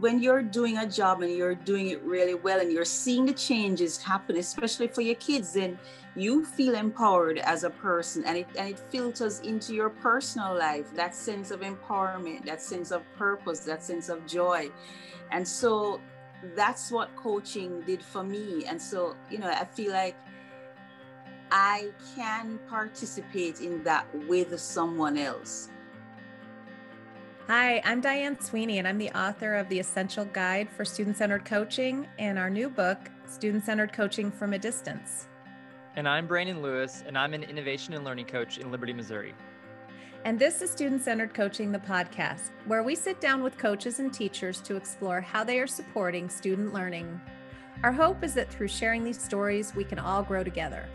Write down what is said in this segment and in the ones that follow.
when you're doing a job and you're doing it really well and you're seeing the changes happen, especially for your kids, then you feel empowered as a person and it, and it filters into your personal life that sense of empowerment, that sense of purpose, that sense of joy. And so that's what coaching did for me. And so, you know, I feel like I can participate in that with someone else. Hi, I'm Diane Sweeney, and I'm the author of The Essential Guide for Student Centered Coaching and our new book, Student Centered Coaching from a Distance. And I'm Brandon Lewis, and I'm an innovation and learning coach in Liberty, Missouri. And this is Student Centered Coaching, the podcast, where we sit down with coaches and teachers to explore how they are supporting student learning. Our hope is that through sharing these stories, we can all grow together.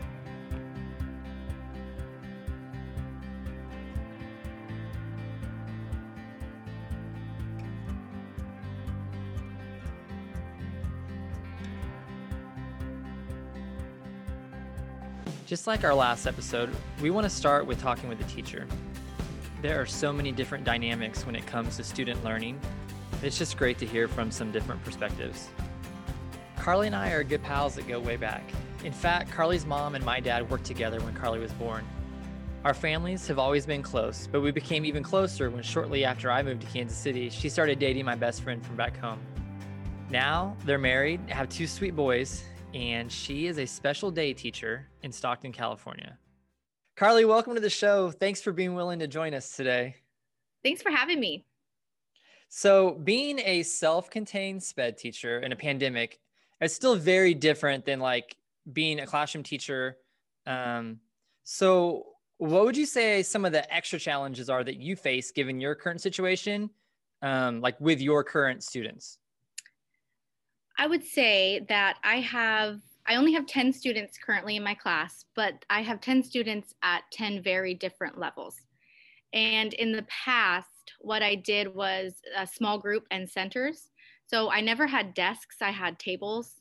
Just like our last episode, we want to start with talking with the teacher. There are so many different dynamics when it comes to student learning. It's just great to hear from some different perspectives. Carly and I are good pals that go way back. In fact, Carly's mom and my dad worked together when Carly was born. Our families have always been close, but we became even closer when shortly after I moved to Kansas City, she started dating my best friend from back home. Now they're married, have two sweet boys, and she is a special day teacher in Stockton, California. Carly, welcome to the show. Thanks for being willing to join us today. Thanks for having me. So, being a self contained SPED teacher in a pandemic is still very different than like being a classroom teacher. Um, so, what would you say some of the extra challenges are that you face given your current situation, um, like with your current students? I would say that I have, I only have 10 students currently in my class, but I have 10 students at 10 very different levels. And in the past, what I did was a small group and centers. So I never had desks, I had tables.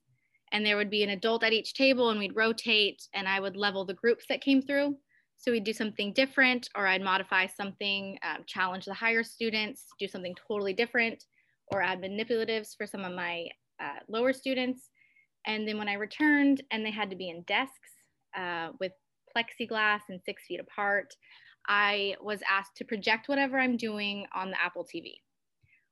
And there would be an adult at each table, and we'd rotate, and I would level the groups that came through. So we'd do something different, or I'd modify something, um, challenge the higher students, do something totally different, or add manipulatives for some of my uh, lower students. And then when I returned and they had to be in desks uh, with plexiglass and six feet apart, I was asked to project whatever I'm doing on the Apple TV,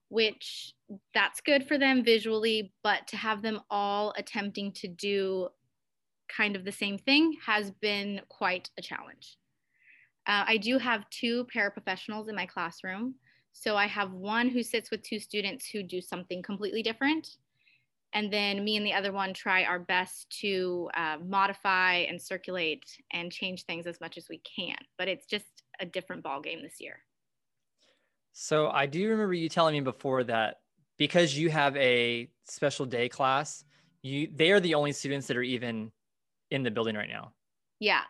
which that's good for them visually, but to have them all attempting to do kind of the same thing has been quite a challenge. Uh, I do have two paraprofessionals in my classroom. So I have one who sits with two students who do something completely different and then me and the other one try our best to uh, modify and circulate and change things as much as we can but it's just a different ball game this year. So i do remember you telling me before that because you have a special day class you they are the only students that are even in the building right now. Yeah.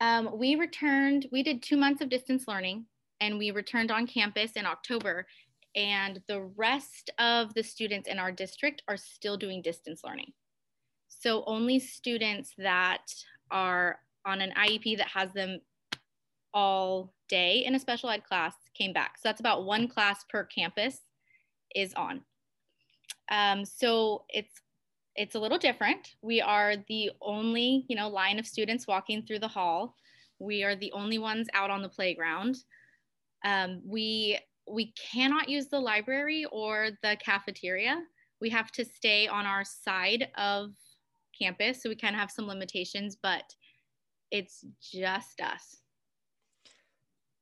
Um, we returned we did two months of distance learning and we returned on campus in october and the rest of the students in our district are still doing distance learning. So only students that are on an IEP that has them all day in a special ed class came back. So that's about one class per campus is on. Um, so it's it's a little different. We are the only you know line of students walking through the hall. We are the only ones out on the playground. Um, we we cannot use the library or the cafeteria. We have to stay on our side of campus. So we kind of have some limitations, but it's just us.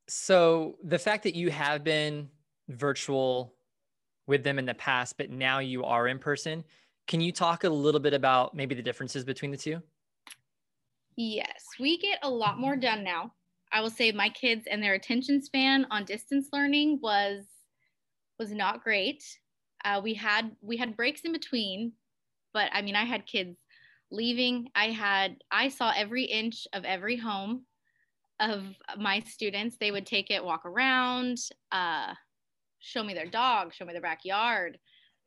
So the fact that you have been virtual with them in the past, but now you are in person, can you talk a little bit about maybe the differences between the two? Yes, we get a lot more done now. I will say my kids and their attention span on distance learning was was not great. Uh, we had we had breaks in between, but I mean I had kids leaving. I had I saw every inch of every home of my students. They would take it, walk around, uh, show me their dog, show me their backyard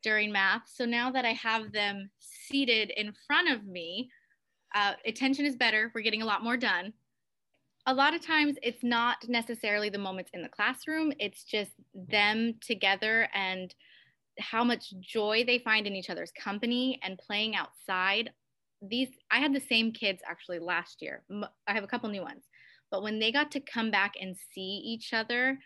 during math. So now that I have them seated in front of me, uh, attention is better. We're getting a lot more done a lot of times it's not necessarily the moments in the classroom it's just them together and how much joy they find in each other's company and playing outside. These, I had the same kids actually last year. I have a couple new ones, but when they got to come back and see each other,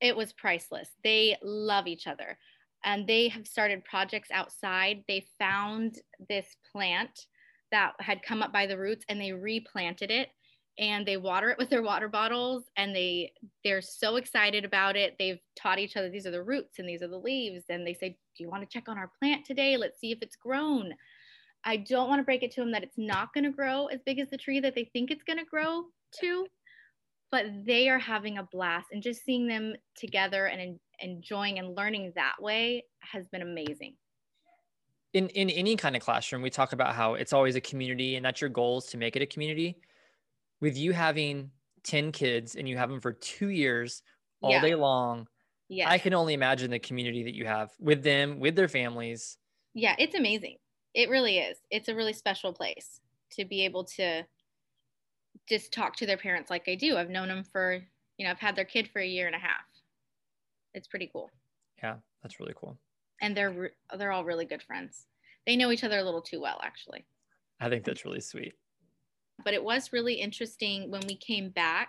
it was priceless. They love each other and they have started projects outside. They found this plant that had come up by the roots and they replanted it and they water it with their water bottles and they they're so excited about it. They've taught each other these are the roots and these are the leaves and they say do you want to check on our plant today? Let's see if it's grown. I don't want to break it to them that it's not going to grow as big as the tree that they think it's going to grow to but they are having a blast and just seeing them together and en- enjoying and learning that way has been amazing. In in any kind of classroom we talk about how it's always a community and that's your goal is to make it a community with you having 10 kids and you have them for two years all yeah. day long yeah. I can only imagine the community that you have with them with their families. Yeah it's amazing. It really is. It's a really special place to be able to just talk to their parents like i do. I've known them for you know i've had their kid for a year and a half. It's pretty cool. Yeah that's really cool. And they're they're all really good friends. They know each other a little too well actually. I think that's really sweet but it was really interesting when we came back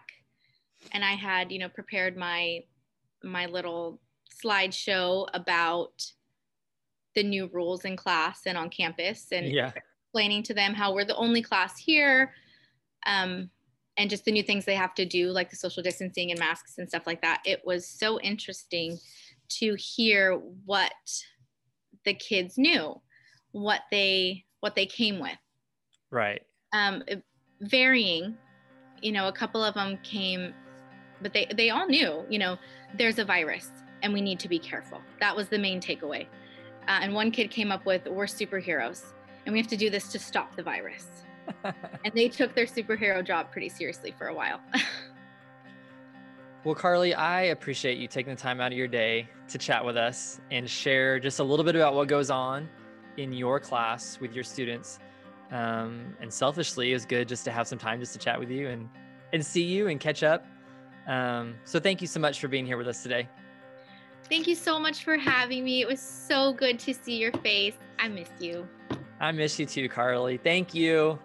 and I had, you know, prepared my my little slideshow about the new rules in class and on campus and yeah. explaining to them how we're the only class here um, and just the new things they have to do like the social distancing and masks and stuff like that. It was so interesting to hear what the kids knew what they what they came with. Right. Um, varying. You know a couple of them came but they they all knew you know there's a virus and we need to be careful. That was the main takeaway. Uh, and one kid came up with we're superheroes and we have to do this to stop the virus. And they took their superhero job pretty seriously for a while. Well carly i appreciate you taking the time out of your day to chat with us and share just a little bit about what goes on in your class with your students um, and selfishly, it was good just to have some time just to chat with you and and see you and catch up. Um, so thank you so much for being here with us today. Thank you so much for having me. It was so good to see your face. I miss you. I miss you too, Carly. Thank you.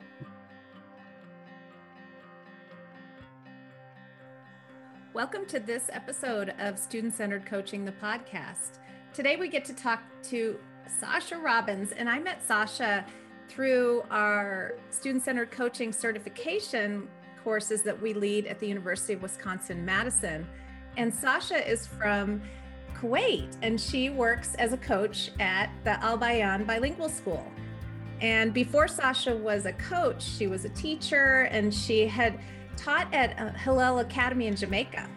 Welcome to this episode of Student Centered Coaching, the podcast. Today we get to talk to Sasha Robins, and I met Sasha through our student centered coaching certification courses that we lead at the University of Wisconsin Madison. And Sasha is from Kuwait and she works as a coach at the Al Bayan Bilingual School. And before Sasha was a coach, she was a teacher and she had taught at uh, Hillel Academy in Jamaica.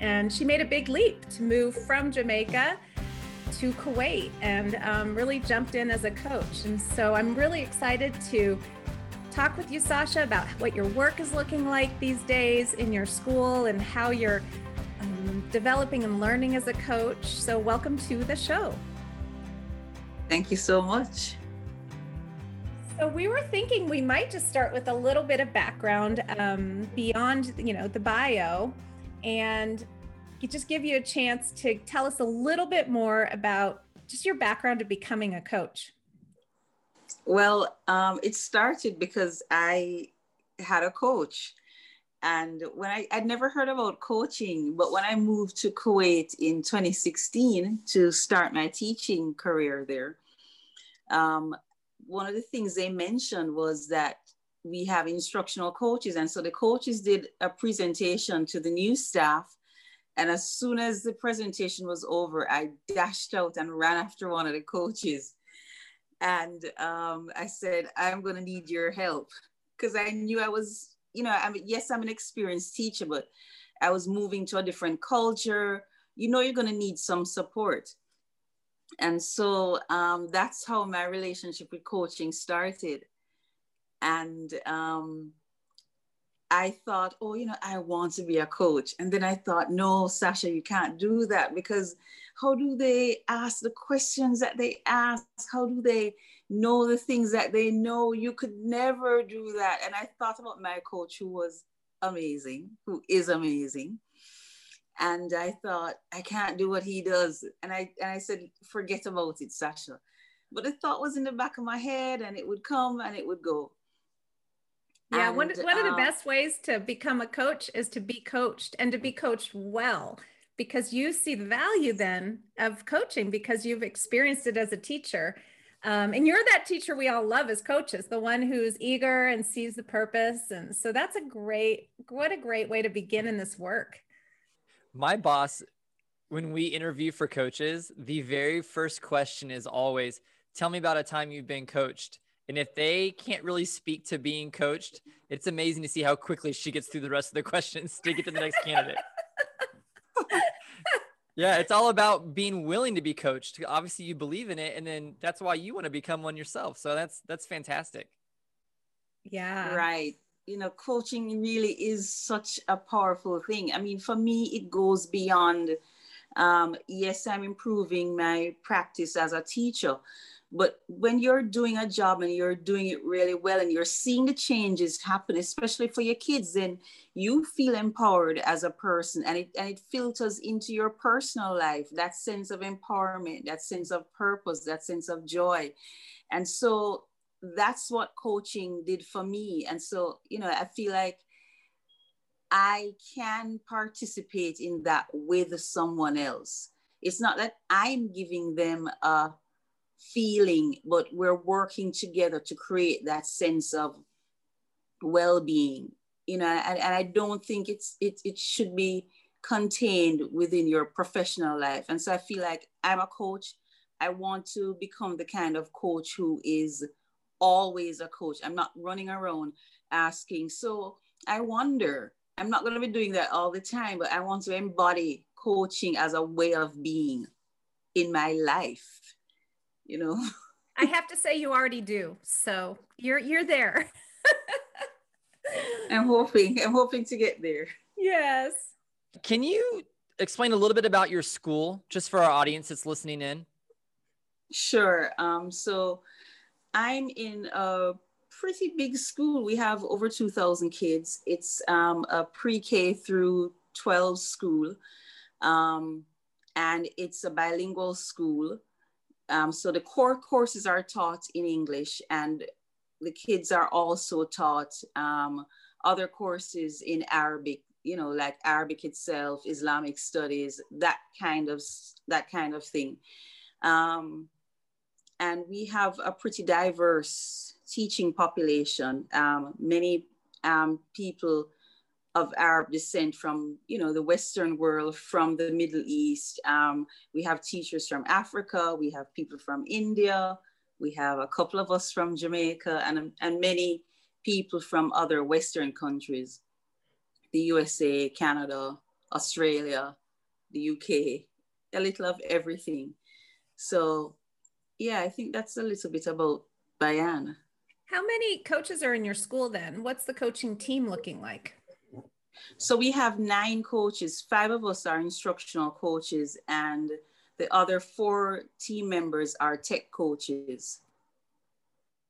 And she made a big leap to move from Jamaica to Kuwait and um, really jumped in as a coach. And so I'm really excited to talk with you, Sasha, about what your work is looking like these days in your school and how you're um, developing and learning as a coach. So, welcome to the show. Thank you so much. So we were thinking we might just start with a little bit of background um, beyond, you know, the bio, and just give you a chance to tell us a little bit more about just your background to becoming a coach. Well, um, it started because I had a coach. And when I, I'd never heard about coaching, but when I moved to Kuwait in 2016 to start my teaching career there, um, one of the things they mentioned was that we have instructional coaches. And so the coaches did a presentation to the new staff and as soon as the presentation was over, I dashed out and ran after one of the coaches. And um, I said, I'm going to need your help. Because I knew I was, you know, I mean, yes, I'm an experienced teacher, but I was moving to a different culture. You know, you're going to need some support. And so um, that's how my relationship with coaching started. And um, I thought, oh, you know, I want to be a coach. And then I thought, no, Sasha, you can't do that because how do they ask the questions that they ask? How do they know the things that they know? You could never do that. And I thought about my coach who was amazing, who is amazing. And I thought, I can't do what he does. And I and I said, forget about it, Sasha. But the thought was in the back of my head and it would come and it would go. Yeah, and, one, one of the uh, best ways to become a coach is to be coached and to be coached well because you see the value then of coaching because you've experienced it as a teacher. Um, and you're that teacher we all love as coaches, the one who's eager and sees the purpose. And so that's a great, what a great way to begin in this work. My boss, when we interview for coaches, the very first question is always, tell me about a time you've been coached. And if they can't really speak to being coached, it's amazing to see how quickly she gets through the rest of the questions to get to the next candidate. yeah, it's all about being willing to be coached. Obviously, you believe in it, and then that's why you want to become one yourself. So that's that's fantastic. Yeah. Right. You know, coaching really is such a powerful thing. I mean, for me, it goes beyond. Um, yes, I'm improving my practice as a teacher, but when you're doing a job and you're doing it really well and you're seeing the changes happen, especially for your kids, then you feel empowered as a person and it, and it filters into your personal life that sense of empowerment, that sense of purpose, that sense of joy. And so that's what coaching did for me. And so, you know, I feel like I can participate in that with someone else. It's not that I'm giving them a feeling, but we're working together to create that sense of well-being. You know, and, and I don't think it's it it should be contained within your professional life. And so I feel like I'm a coach. I want to become the kind of coach who is always a coach. I'm not running around asking. So I wonder, I'm not going to be doing that all the time, but I want to embody coaching as a way of being in my life you know. I have to say you already do. So you're you're there. I'm hoping. I'm hoping to get there. Yes. Can you explain a little bit about your school just for our audience that's listening in? Sure. Um, so I'm in a pretty big school. We have over 2,000 kids. It's um, a pre-K through 12 school. Um, and it's a bilingual school. Um, so the core courses are taught in English and the kids are also taught um, other courses in Arabic, you know, like Arabic itself, Islamic studies, that kind of, that kind of thing. Um, and we have a pretty diverse teaching population. Um, many um, people of Arab descent from, you know, the Western world, from the Middle East. Um, we have teachers from Africa, we have people from India, we have a couple of us from Jamaica, and, and many people from other Western countries, the USA, Canada, Australia, the UK, a little of everything. So yeah, I think that's a little bit about Bayan. How many coaches are in your school then? What's the coaching team looking like? So we have nine coaches. Five of us are instructional coaches, and the other four team members are tech coaches.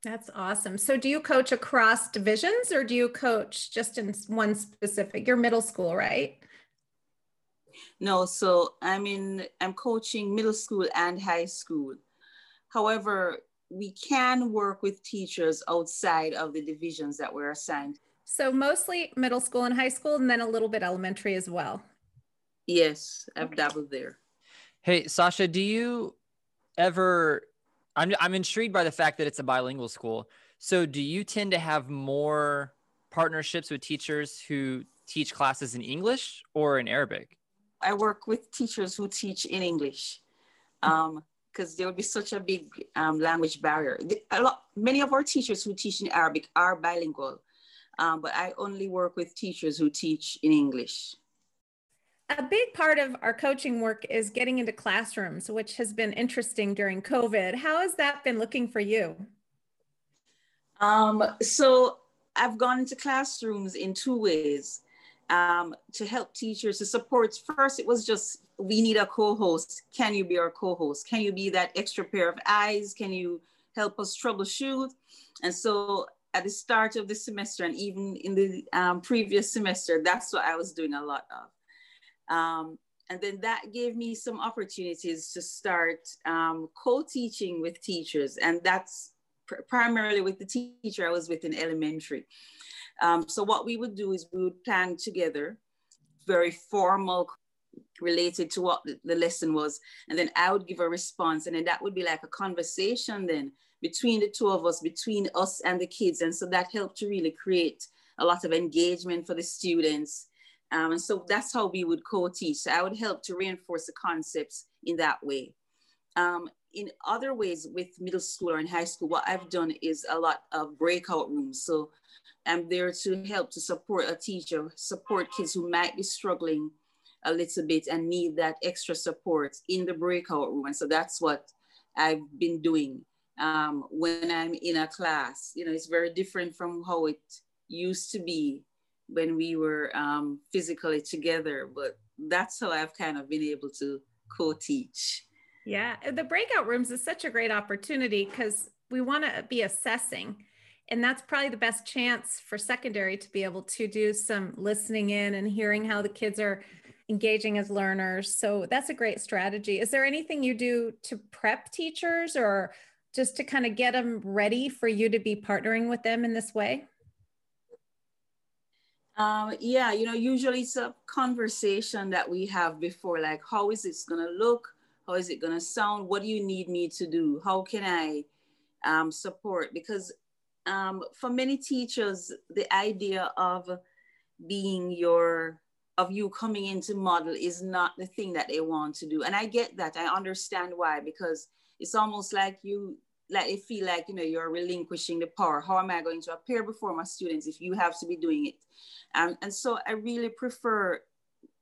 That's awesome. So, do you coach across divisions or do you coach just in one specific? Your middle school, right? No, so I'm in, I'm coaching middle school and high school. However, we can work with teachers outside of the divisions that we're assigned. So mostly middle school and high school, and then a little bit elementary as well. Yes, I've okay. dabbled there. Hey, Sasha, do you ever? I'm I'm intrigued by the fact that it's a bilingual school. So, do you tend to have more partnerships with teachers who teach classes in English or in Arabic? I work with teachers who teach in English. Um, because there would be such a big um, language barrier. A lot, many of our teachers who teach in Arabic are bilingual, um, but I only work with teachers who teach in English. A big part of our coaching work is getting into classrooms, which has been interesting during COVID. How has that been looking for you? Um, so I've gone into classrooms in two ways um, to help teachers to support. First, it was just we need a co-host. Can you be our co-host? Can you be that extra pair of eyes? Can you help us troubleshoot? And so at the start of the semester and even in the um, previous semester, that's what I was doing a lot of. Um, and then that gave me some opportunities to start um, co-teaching with teachers. And that's pr- primarily with the teacher i was with in elementary. Um, so what we would do is we would plan together very formal related to what the lesson was. And then i would give a response. And then that would be like a conversation then between the two of us between us and the kids and so that helped to really create a lot of engagement for the students um, and so that's how we would co-teach. So I would help to reinforce the concepts in that way. Um, in other ways with middle school or in high school, what I've done is a lot of breakout rooms. So I'm there to help to support a teacher, support kids who might be struggling a little bit and need that extra support in the breakout room. And so that's what I've been doing um, when I'm in a class. You know, it's very different from how it used to be when we were um, physically together, but that's how I've kind of been able to co-teach. Yeah, the breakout rooms is such a great opportunity because we want to be assessing. And that's probably the best chance for secondary to be able to do some listening in and hearing how the kids are engaging as learners. So that's a great strategy. Is there anything you do to prep teachers or just to kind of get them ready for you to be partnering with them in this way? Um, yeah, you know, usually it's a conversation that we have before, like, how is it going to look? How is it going to sound? What do you need me to do? How can I um, support? Because um, for many teachers, the idea of being your, of you coming into model is not the thing that they want to do. And I get that. I understand why, because it's almost like you like they feel like you know you're relinquishing the power. How am i going to appear before my students if you have to be doing it? Um, and so i really prefer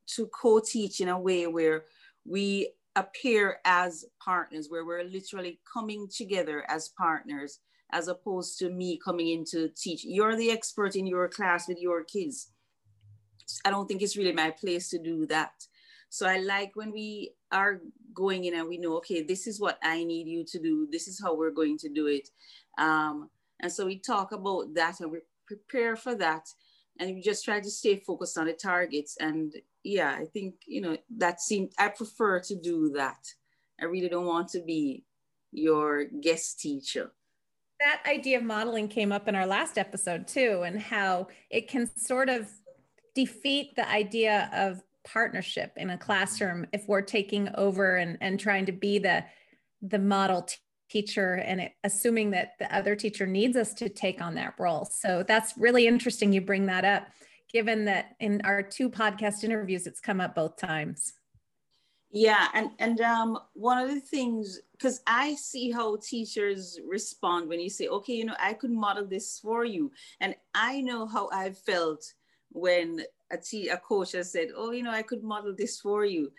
to co-teach in a way where we appear as partners where we're literally coming together as partners as opposed to me coming in to teach. You're the expert in your class with your kids. I don't think it's really my place to do that. So I like when we are going in and we know, okay, this is what I need you to do. This is how we're going to do it. Um, and so we talk about that and we prepare for that. And we just try to stay focused on the targets. And yeah, I think, you know, that seemed, I prefer to do that. I really don't want to be your guest teacher. That idea of modeling came up in our last episode too, and how it can sort of defeat the idea of partnership in a classroom if we're taking over and, and trying to be the the model t- teacher and it, assuming that the other teacher needs us to take on that role. So that's really interesting you bring that up given that in our two podcast interviews it's come up both times. Yeah and and um, one of the things because i see how teachers respond when you say okay you know i could model this for you. And i know how i felt when a, t- a coach has said, oh, you know, I could model this for you.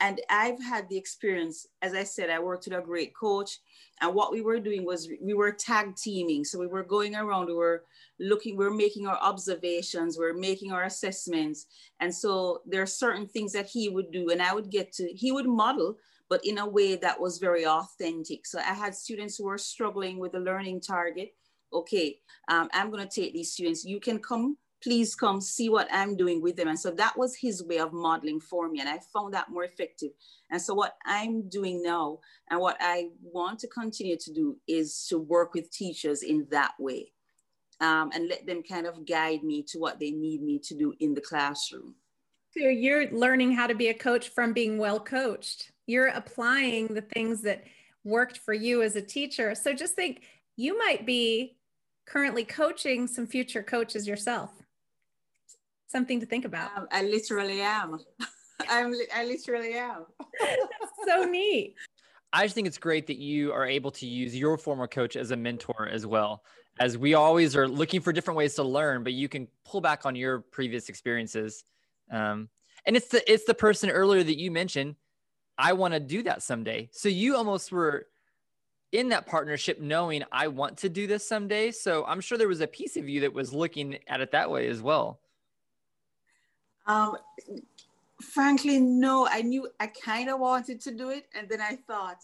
And I've had the experience, as I said, I worked with a great coach. And what we were doing was we were tag teaming. So we were going around, we were looking, we are making our observations, we are making our assessments. And so there are certain things that he would do, and I would get to, he would model, but in a way that was very authentic. So I had students who were struggling with the learning target. Okay, um, I'm going to take these students. You can come please come see what I'm doing with them. And so that was his way of modeling for me. And I found that more effective. And so what I'm doing now and what I want to continue to do is to work with teachers in that way um, and let them kind of guide me to what they need me to do in the classroom. So you're learning how to be a coach from being well coached. You're applying the things that worked for you as a teacher. So just think you might be currently coaching some future coaches yourself something to think about. Um, I literally am. I'm, I literally am. so neat. I just think it's great that you are able to use your former coach as a mentor as well. As we always are looking for different ways to learn, but you can pull back on your previous experiences. Um, and it's the it's the person earlier that you mentioned. I want to do that someday. So you almost were in that partnership, knowing I want to do this someday. So I'm sure there was a piece of you that was looking at it that way as well. Um, frankly, no. I knew I kind of wanted to do it, and then I thought,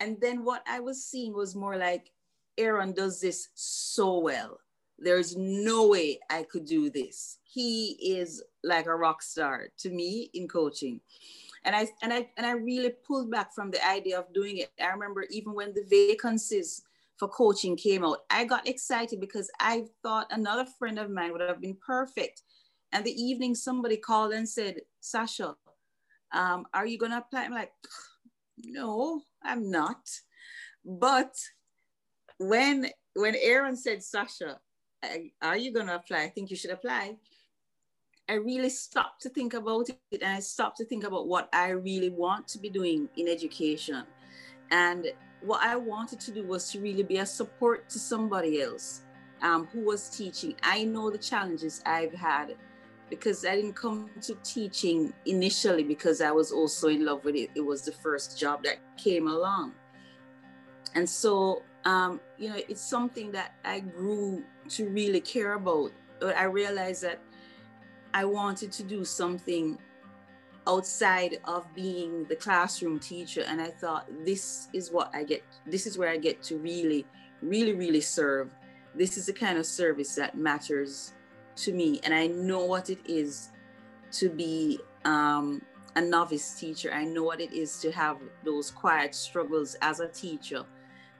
and then what I was seeing was more like Aaron does this so well. there's no way I could do this. He is like a rock star to me in coaching. And I and I and I really pulled back from the idea of doing it. I remember even when the vacancies for coaching came out, I got excited because I thought another friend of mine would have been perfect. And the evening somebody called and said, Sasha, um, are you gonna apply? I'm like, no, I'm not. But when when Aaron said, Sasha, are you gonna apply? I think you should apply. I really stopped to think about it and I stopped to think about what I really want to be doing in education. And what I wanted to do was to really be a support to somebody else um, who was teaching. I know the challenges I've had because I didn't come to teaching initially because I was also in love with it. It was the first job that came along. And so, um, you know, it's something that I grew to really care about. But I realized that I wanted to do something outside of being the classroom teacher and i thought this is what i get this is where i get to really really really serve this is the kind of service that matters to me and i know what it is to be um, a novice teacher i know what it is to have those quiet struggles as a teacher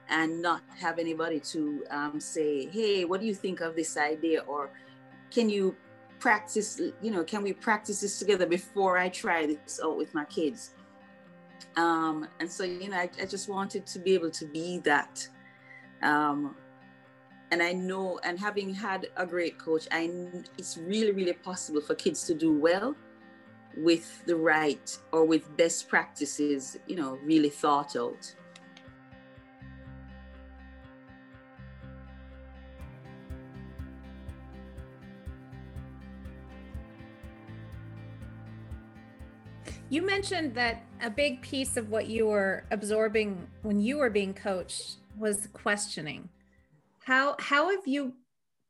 and not have anybody to um, say hey what do you think of this idea or can you practice, you know, can we practice this together before I try this out with my kids? Um, and so, you know, I, I just wanted to be able to be that. Um, and I know, and having had a great coach, I it's really, really possible for kids to do well with the right or with best practices, you know, really thought out. You mentioned that a big piece of what you were absorbing when you were being coached was questioning. How how have you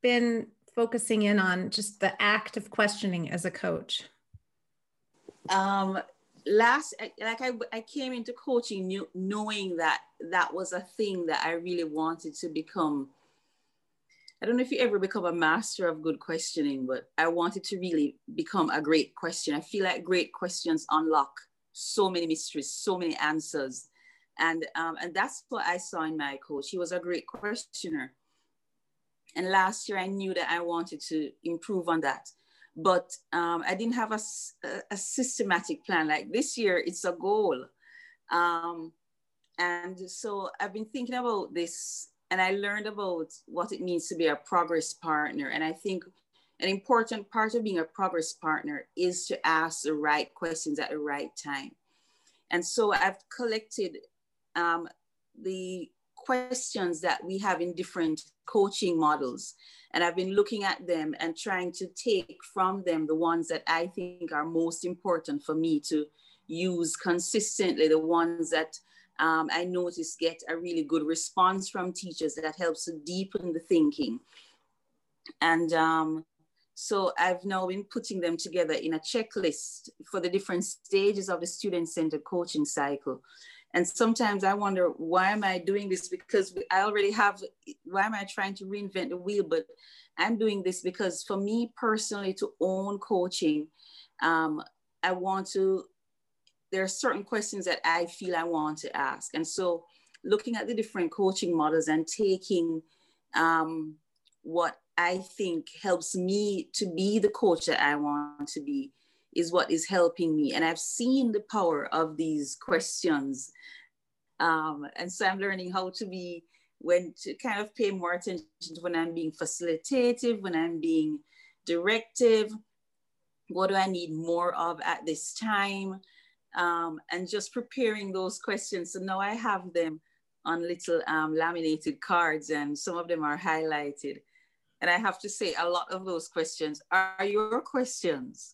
been focusing in on just the act of questioning as a coach? Um, last like I, I came into coaching knowing that that was a thing that I really wanted to become I don't know if you ever become a master of good questioning, but I wanted to really become a great question. I feel like great questions unlock so many mysteries, so many answers. And, um, and that's what I saw in my coach. He was a great questioner. And last year I knew that I wanted to improve on that. But um, I didn't have a, a, systematic plan. Like this year, it's a goal. Um, and so I've been thinking about this and I learned about what it means to be a progress partner. And I think an important part of being a progress partner is to ask the right questions at the right time. And so I've collected um, the questions that we have in different coaching models. And I've been looking at them and trying to take from them the ones that I think are most important for me to use consistently, the ones that um, I notice get a really good response from teachers that helps to deepen the thinking. And um, so I've now been putting them together in a checklist for the different stages of the student-centered coaching cycle. And sometimes I wonder, why am I doing this? Because I already have, why am I trying to reinvent the wheel? But I'm doing this because for me personally to own coaching, um, I want to there are certain questions that I feel I want to ask. And so looking at the different coaching models and taking um, what I think helps me to be the coach that I want to be is what is helping me. And I've seen the power of these questions. Um, and so I'm learning how to be, when to kind of pay more attention to when I'm being facilitative, when I'm being directive. What do I need more of at this time? um, and just preparing those questions. So now I have them on little um, laminated cards and some of them are highlighted. And I have to say a lot of those questions are your questions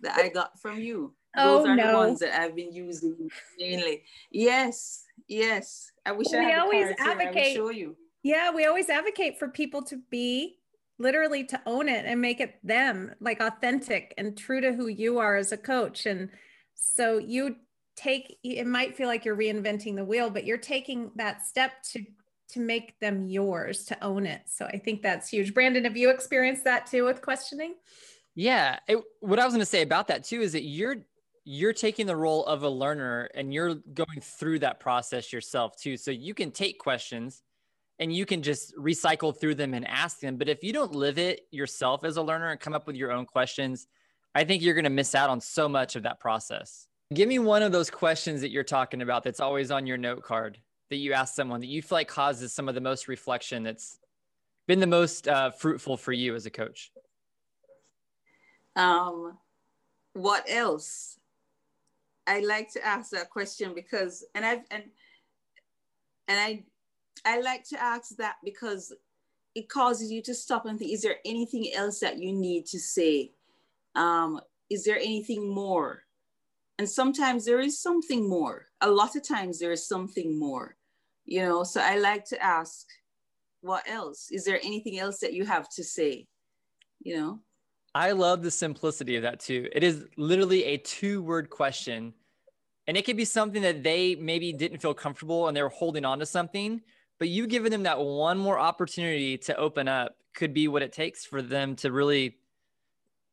that I got from you. Oh, those are no. the ones that I've been using mainly. Yes, yes. I wish we I had always advocate. show you. Yeah, we always advocate for people to be literally to own it and make it them like authentic and true to who you are as a coach and so you take, it might feel like you're reinventing the wheel, but you're taking that step to to make them yours to own it so i think that's huge brandon have you experienced that too with questioning yeah it, what i was going to say about that too is that you're you're taking the role of a learner and you're going through that process yourself too. So you can take questions and you can just recycle through them and ask them. But if you don't live it yourself as a learner and come up with your own questions i think you're going to miss out on so much of that process. Give me one of those questions that you're talking about that's always on your note card that you ask someone that you feel like causes some of the most reflection that's been the most uh, fruitful for you as a coach? Um, what else? I like to ask that question because, and I've and and I I like to ask that because it causes you to stop and think: Is there anything else that you need to say? Um, is there anything more? And sometimes there is something more. A lot of times there is something more, you know. So I like to ask, what else? Is there anything else that you have to say? You know? I love the simplicity of that too. It is literally a two word question. And it could be something that they maybe didn't feel comfortable and they're holding on to something, but you giving them that one more opportunity to open up could be what it takes for them to really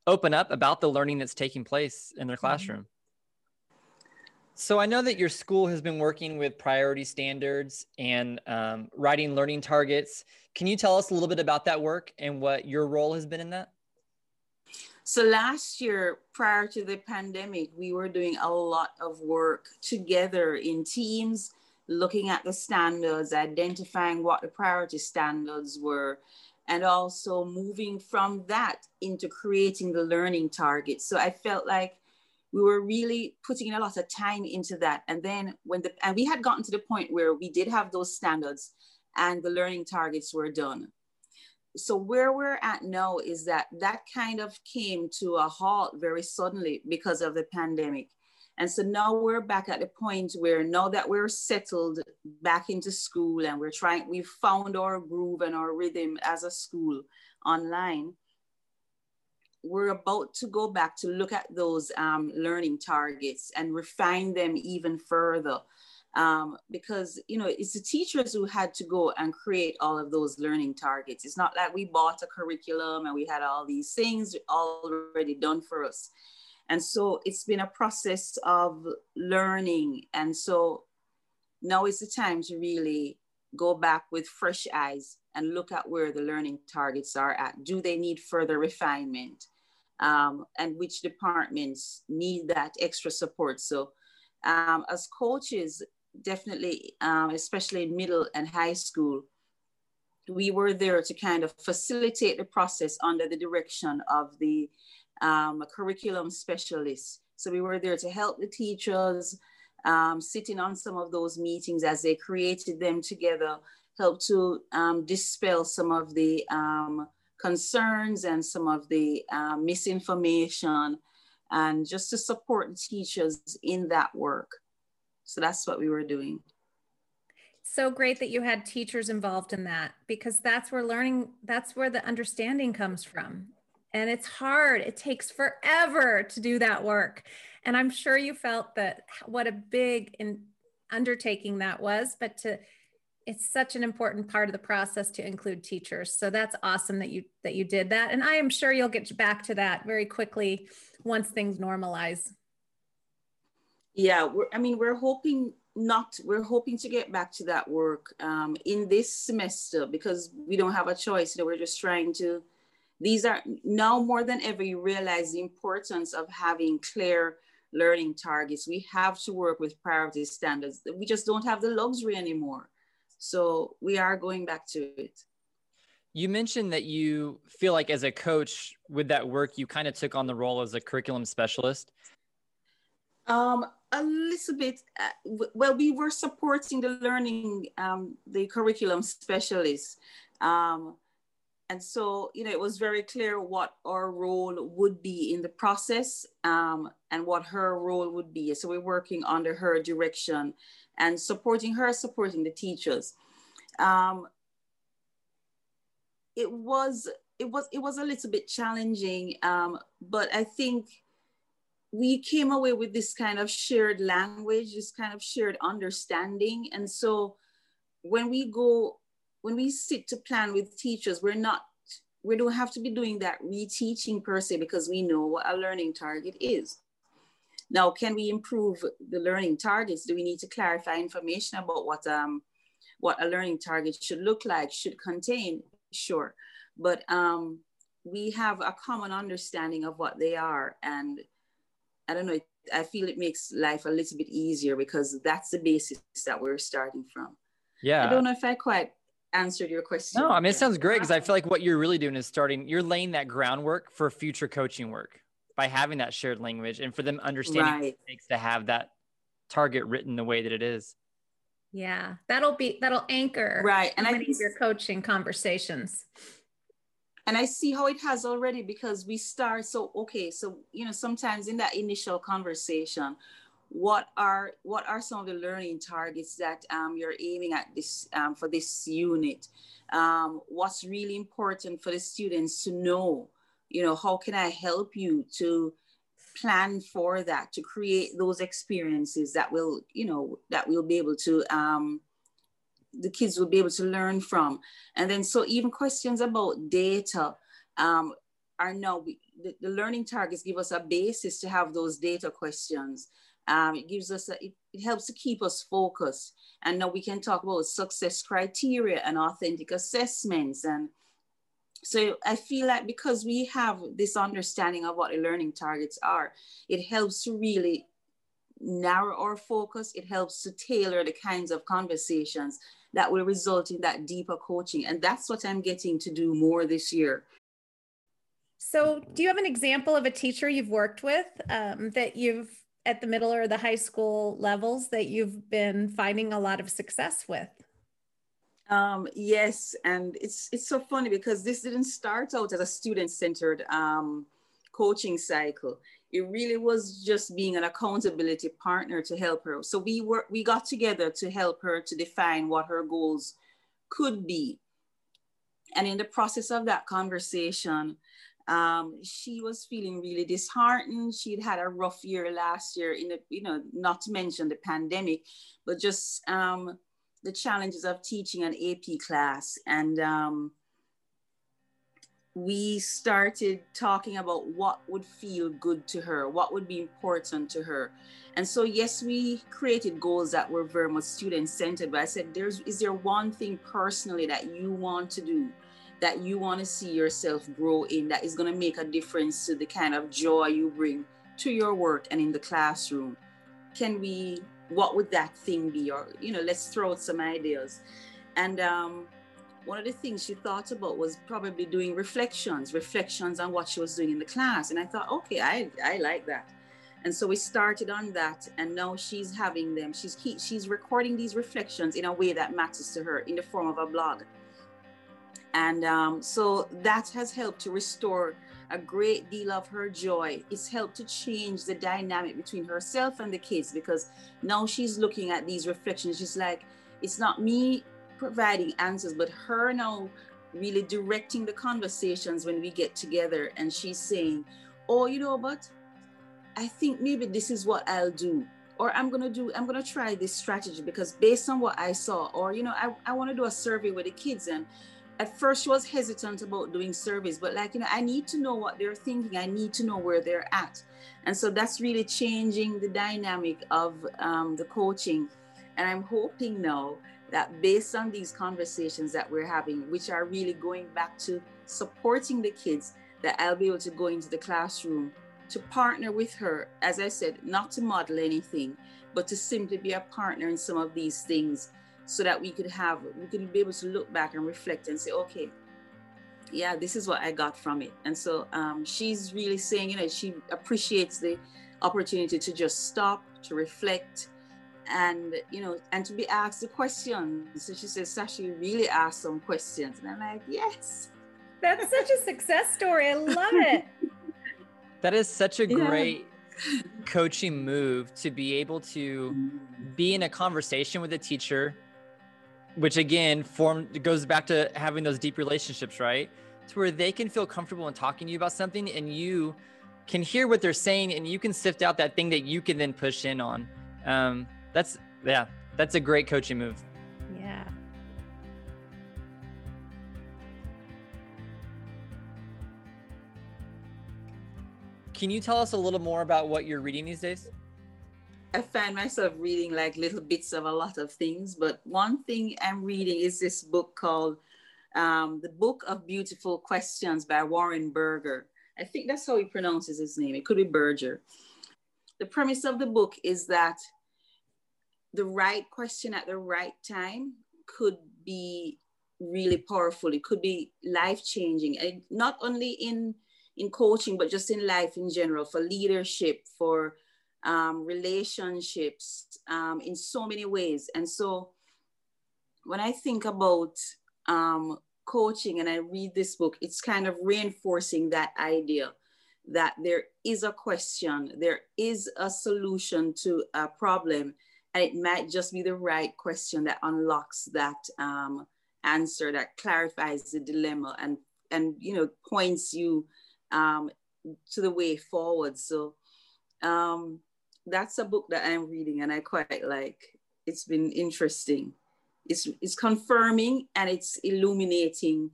open up about the learning that's taking place in their mm-hmm. classroom. So I know that your school has been working with priority standards and um, writing learning targets. Can you tell us a little bit about that work and what your role has been in that? So last year, prior to the pandemic, we were doing a lot of work together in teams, looking at the standards, identifying what the priority standards were, and also moving from that into creating the learning targets. So I felt like we were really putting a lot of time into that. And then when the, and we had gotten to the point where we did have those standards and the learning targets were done. So where we're at now is that that kind of came to a halt very suddenly because of the pandemic. And so now we're back at the point where now that we're settled back into school and we're trying, we've found our groove and our rhythm as a school online we're about to go back to look at those um, learning targets and refine them even further. Um, because you know it's the teachers who had to go and create all of those learning targets. It's not like we bought a curriculum and we had all these things already done for us. And so it's been a process of learning. And so now is the time to really go back with fresh eyes and look at where the learning targets are at. Do they need further refinement? um, and which departments need that extra support. So um, as coaches, definitely, um, especially in middle and high school, we were there to kind of facilitate the process under the direction of the um, curriculum specialists. So we were there to help the teachers, um, sitting on some of those meetings as they created them together, help to um, dispel some of the um, concerns and some of the uh, misinformation and just to support teachers in that work. So that's what we were doing. So great that you had teachers involved in that because that's where learning, that's where the understanding comes from. And it's hard, it takes forever to do that work. And I'm sure you felt that what a big in, undertaking that was, but to it's such an important part of the process to include teachers so that's awesome that you that you did that and i am sure you'll get back to that very quickly once things normalize yeah i mean we're hoping not we're hoping to get back to that work um, in this semester because we don't have a choice you know, we're just trying to these are now more than ever you realize the importance of having clear learning targets we have to work with priority standards we just don't have the luxury anymore so we are going back to it. You mentioned that you feel like as a coach with that work, you kind of took on the role as a curriculum specialist. Um, a little bit. Uh, well, we were supporting the learning, um, the curriculum specialists. Um, and so, you know, it was very clear what our role would be in the process um, and what her role would be. So we're working under her direction and supporting her, supporting the teachers. Um, it was it was it was a little bit challenging, um, but I think we came away with this kind of shared language, this kind of shared understanding, and so when we go when we sit to plan with teachers, we're not, we don't have to be doing that reteaching per se because we know what a learning target is. Now, can we improve the learning targets? Do we need to clarify information about what um, what a learning target should look like, should contain? Sure, but um, we have a common understanding of what they are, and I don't know. I feel it makes life a little bit easier because that's the basis that we're starting from. Yeah. I don't know if I quite answered your question. No, I mean, it sounds great because I feel like what you're really doing is starting, you're laying that groundwork for future coaching work by having that shared language and for them understanding right. what it takes to have that target written the way that it is. Yeah, that'll be, that'll anchor right. And I, of your coaching conversations. And I see how it has already because we start. So, okay. So, you know, sometimes in that initial conversation, what are what are some of the learning targets that um, you're aiming at this um, for this unit um, what's really important for the students to know you know how can i help you to plan for that to create those experiences that will you know that we'll be able to um, the kids will be able to learn from and then so even questions about data um, are now the, the learning targets give us a basis to have those data questions um, it gives us, a, it, it helps to keep us focused. And now we can talk about success criteria and authentic assessments. And so I feel like because we have this understanding of what the learning targets are, it helps to really narrow our focus. It helps to tailor the kinds of conversations that will result in that deeper coaching. And that's what I'm getting to do more this year. So, do you have an example of a teacher you've worked with um, that you've at the middle or the high school levels that you've been finding a lot of success with? Um, yes, and it's it's so funny because this didn't start out as a student-centered um, coaching cycle. It really was just being an accountability partner to help her. So we were we got together to help her to define what her goals could be. And in the process of that conversation, um, she was feeling really disheartened. She'd had a rough year last year in the, you know, not to mention the pandemic, but just um, the challenges of teaching an AP class. And um, we started talking about what would feel good to her, what would be important to her. And so, yes, we created goals that were very much student centered, but I said, there's, is there one thing personally that you want to do? that you want to see yourself grow in that is going to make a difference to the kind of joy you bring to your work and in the classroom can we what would that thing be or you know let's throw out some ideas and um, one of the things she thought about was probably doing reflections reflections on what she was doing in the class and i thought okay i, I like that and so we started on that and now she's having them she's she's recording these reflections in a way that matters to her in the form of a blog and um, so that has helped to restore a great deal of her joy. It's helped to change the dynamic between herself and the kids because now she's looking at these reflections. She's like, it's not me providing answers, but her now really directing the conversations when we get together. And she's saying, oh, you know, but I think maybe this is what I'll do. Or I'm gonna do, I'm gonna try this strategy because based on what I saw, or you know, I, I want to do a survey with the kids and at first she was hesitant about doing surveys but like you know i need to know what they're thinking i need to know where they're at and so that's really changing the dynamic of um, the coaching and i'm hoping now that based on these conversations that we're having which are really going back to supporting the kids that i'll be able to go into the classroom to partner with her as i said not to model anything but to simply be a partner in some of these things so that we could have we could be able to look back and reflect and say okay yeah this is what i got from it. And so um, she's really saying you know she appreciates the opportunity to just stop to reflect and you know and to be asked the questions. So she says sasha you really asked some questions. And i'm like yes. That's such a success story. I love it. That is such a great yeah coaching move to be able to be in a conversation with a teacher which again form goes back to having those deep relationships right? To where they can feel comfortable in talking to you about something and you can hear what they're saying and you can sift out that thing that you can then push in on. Um, that's yeah, that's a great coaching move. Yeah. Can you tell us a little more about what you're reading these days? I find myself reading like little bits of a lot of things, but one thing I'm reading is this book called um, The Book of Beautiful Questions by Warren Berger. I think that's how he pronounces his name. It could be Berger. The premise of the book is that the right question at the right time could be really powerful. It could be life changing, and not only in in coaching, but just in life in general, for leadership, for um, relationships, um, in so many ways. And so, when I think about um, coaching and I read this book, it's kind of reinforcing that idea that there is a question, there is a solution to a problem, and it might just be the right question that unlocks that um, answer, that clarifies the dilemma, and and you know points you um, to the way forward. So um, that's a book that I'm reading, and I quite like. It's been interesting it's, it's confirming and it's illuminating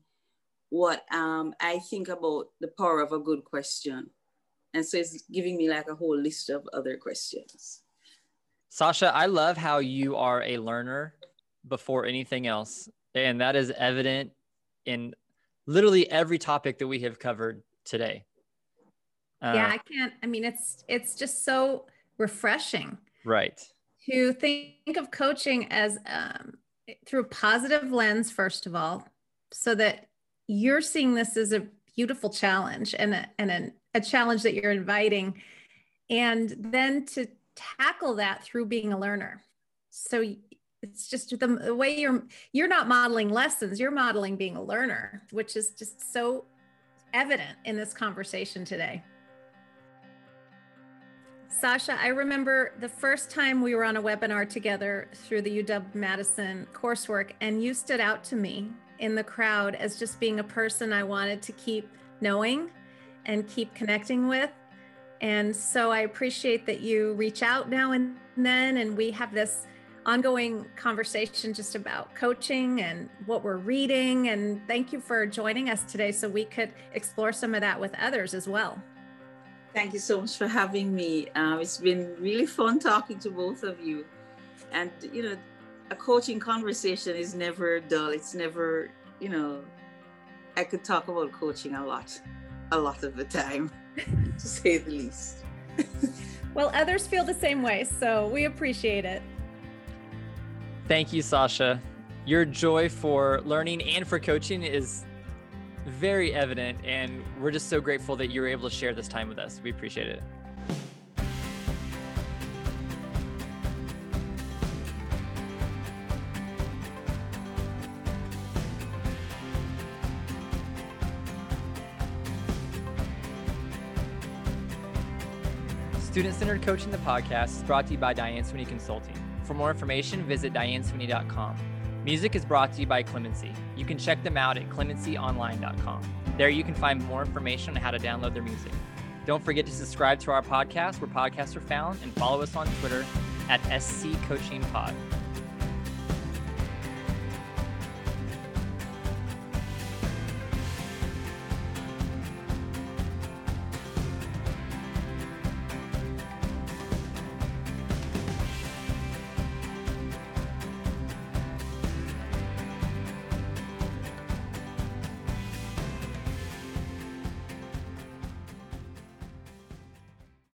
what um, I think about the power of a good question. And so it's giving me like a whole list of other questions. Sasha, I love how you are a learner before anything else. And that is evident in literally every topic that we have covered today. Uh, yeah, I can't. I mean, it's it's just so refreshing, right? To think of coaching as um, through a positive lens, first of all, so that you're seeing this as a beautiful challenge and a, and a, a challenge that you're inviting. And then to tackle that through being a learner. So it's just the, the way you're you're not modeling lessons you're modeling being a learner which is just so evident in this conversation today Sasha, I remember the first time we were on a webinar together through the UW Madison coursework, and you stood out to me in the crowd as just being a person I wanted to keep knowing and keep connecting with. And so I appreciate that you reach out now and then, and we have this ongoing conversation just about coaching and what we're reading. And thank you for joining us today so we could explore some of that with others as well. Thank you so much for having me. Um, it's been really fun talking to both of you. And, you know, a coaching conversation is never dull. It's never, you know, I could talk about coaching a lot, a lot of the time, to say the least. well, others feel the same way. So we appreciate it. Thank you, Sasha. Your joy for learning and for coaching is very evident, and we're just so grateful that you were able to share this time with us. We appreciate it. Student Centered Coaching the Podcast is brought to you by Diane Sweeney Consulting. For more information, visit dianesweeney.com. Music is brought to you by Clemency. You can check them out at clemencyonline.com. There you can find more information on how to download their music. Don't forget to subscribe to our podcast where podcasts are found and follow us on Twitter at SC Coaching Pod.